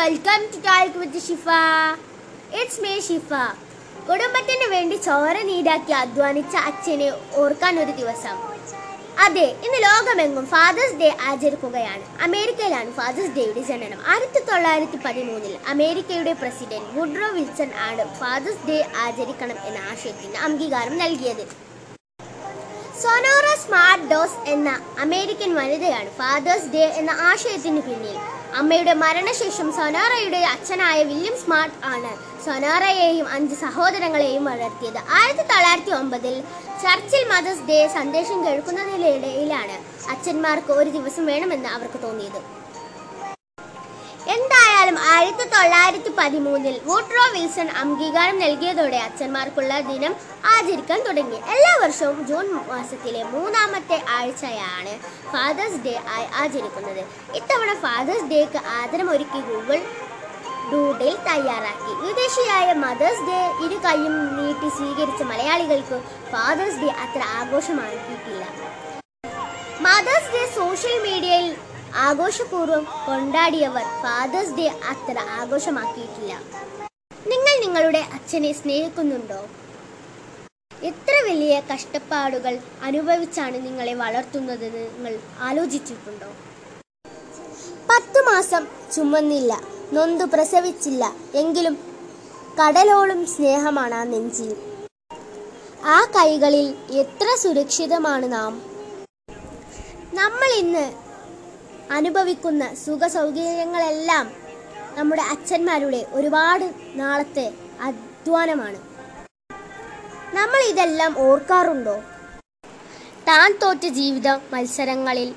Welcome to talk with Shifa it's me Shifa കുടുംബത്തിന് വേണ്ടി ചോര നീടാക്കി അധ്വാനിച്ച അച്ഛനെ ഓർക്കാൻ ഒരു ദിവസം. അതെ ഇന്ന് ലോകമെങ്ങും ഫാദേഴ്സ് ഡേ ആചരിക്കുകയാണ്. അമേരിക്കയിലാണ് ഫാദേഴ്സ് ഡേയുടെ ജനനം. ആയിരത്തി തൊള്ളായിരത്തി പതിമൂന്നിൽ അമേരിക്കയുടെ പ്രസിഡന്റ് വുഡ്രോ വിൽസൺ ആണ് ഫാദേഴ്സ് ഡേ ആചരിക്കണം എന്ന ആശയത്തിന് അംഗീകാരം നൽകിയത്. സൊനോറ സ്മാർട്ട് ഡോസ് എന്ന അമേരിക്കൻ വനിതയാണ് ഫാദേഴ്സ് ഡേ എന്ന ആശയത്തിന് പിന്നിൽ. അമ്മയുടെ മരണശേഷം സൊനോറയുടെ അച്ഛനായ വില്യം സ്മാർട്ട് ആണ് സൊനോറയെയും അഞ്ച് സഹോദരങ്ങളെയും വളർത്തിയത്. ആയിരത്തി തൊള്ളായിരത്തി ഒമ്പതിൽ ചർച്ചിൽ മദേഴ്സ് ഡേ സന്ദേശം കേൾക്കുന്നതിനിടയിലാണ് അച്ഛന്മാർക്ക് ഒരു ദിവസം വേണമെന്ന് അവർക്ക് തോന്നിയത്. എന്തായാലും ആയിരത്തി തൊള്ളായിരത്തി പതിമൂന്നിൽ വൂട്രോ വിൽസൺ അംഗീകാരം നൽകിയതോടെ അച്ഛന്മാർക്കുള്ള ദിനം ആചരിക്കാൻ തുടങ്ങി. എല്ലാ വർഷവും ജൂൺ മാസത്തിലെ മൂന്നാമത്തെ ആഴ്ചയാണ് ഫാദേഴ്സ് ഡേ ആയി ആചരിക്കുന്നത്. ഇത്തവണ ഫാദേഴ്സ് ഡേക്ക് ആദരമൊരുക്കി ഗൂഗിൾ ഡൂഡിൽ തയ്യാറാക്കി. വിദേശിയായ മദേഴ്സ് ഡേ ഇരു കൈയും നീട്ടി സ്വീകരിച്ച മലയാളികൾക്ക് ഫാദേഴ്സ് ഡേ അത്ര ആഘോഷമാക്കിയിട്ടില്ല. മദേഴ്സ് ഡേ സോഷ്യൽ മീഡിയയിൽ ആഘോഷപൂർവം കൊണ്ടാടിയവർ ഫാദേഴ്സ് ഡേ അത്ര ആഘോഷമാക്കിയിട്ടില്ല. നിങ്ങൾ നിങ്ങളുടെ അച്ഛനെ സ്നേഹിക്കുന്നുണ്ടോ? എത്ര വലിയ കഷ്ടപ്പാടുകൾ അനുഭവിച്ചാണ് നിങ്ങളെ വളർത്തുന്നതെന്ന് നിങ്ങൾ ആലോചിച്ചിട്ടുണ്ടോ? പത്തു മാസം ചുമന്നില്ല നൊന്തു പ്രസവിച്ചില്ല എങ്കിലും കടലോളം സ്നേഹമാണ് ആ നെഞ്ചിൽ. ആ കൈകളിൽ എത്ര സുരക്ഷിതമാണ് നാം. നമ്മൾ ഇന്ന് അനുഭവിക്കുന്ന സുഖ സൗകര്യങ്ങളെല്ലാം നമ്മുടെ അച്ഛന്മാരുടെ ഒരുപാട് നാളത്തെ അധ്വാനമാണ്. നമ്മൾ ഇതെല്ലാം ഓർക്കാറുണ്ടോ? താൻ തോറ്റ ജീവിത മത്സരങ്ങളിൽ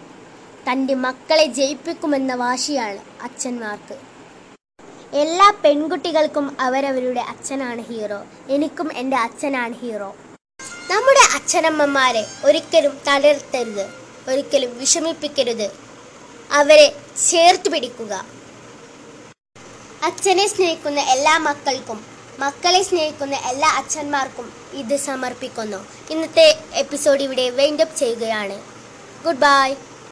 തന്റെ മക്കളെ ജയിപ്പിക്കുമെന്ന വാശിയാണ് അച്ഛന്മാർക്ക്. എല്ലാ പെൺകുട്ടികൾക്കും അവരവരുടെ അച്ഛനാണ് ഹീറോ. എനിക്കും എന്റെ അച്ഛനാണ് ഹീറോ. നമ്മുടെ അച്ഛനമ്മമാരെ ഒരിക്കലും തളർത്തരുത്. ഒരിക്കലും വിഷമിപ്പിക്കരുത്. അവരെ ചേർത്ത് പിടിക്കുക. അച്ഛനെ സ്നേഹിക്കുന്ന എല്ലാ മക്കൾക്കും മക്കളെ സ്നേഹിക്കുന്ന എല്ലാ അച്ഛന്മാർക്കും ഇത് സമർപ്പിക്കുന്നു. ഇന്നത്തെ എപ്പിസോഡ് ഇവിടെ വൈൻഡപ്പ് ചെയ്യുകയാണ്. Good bye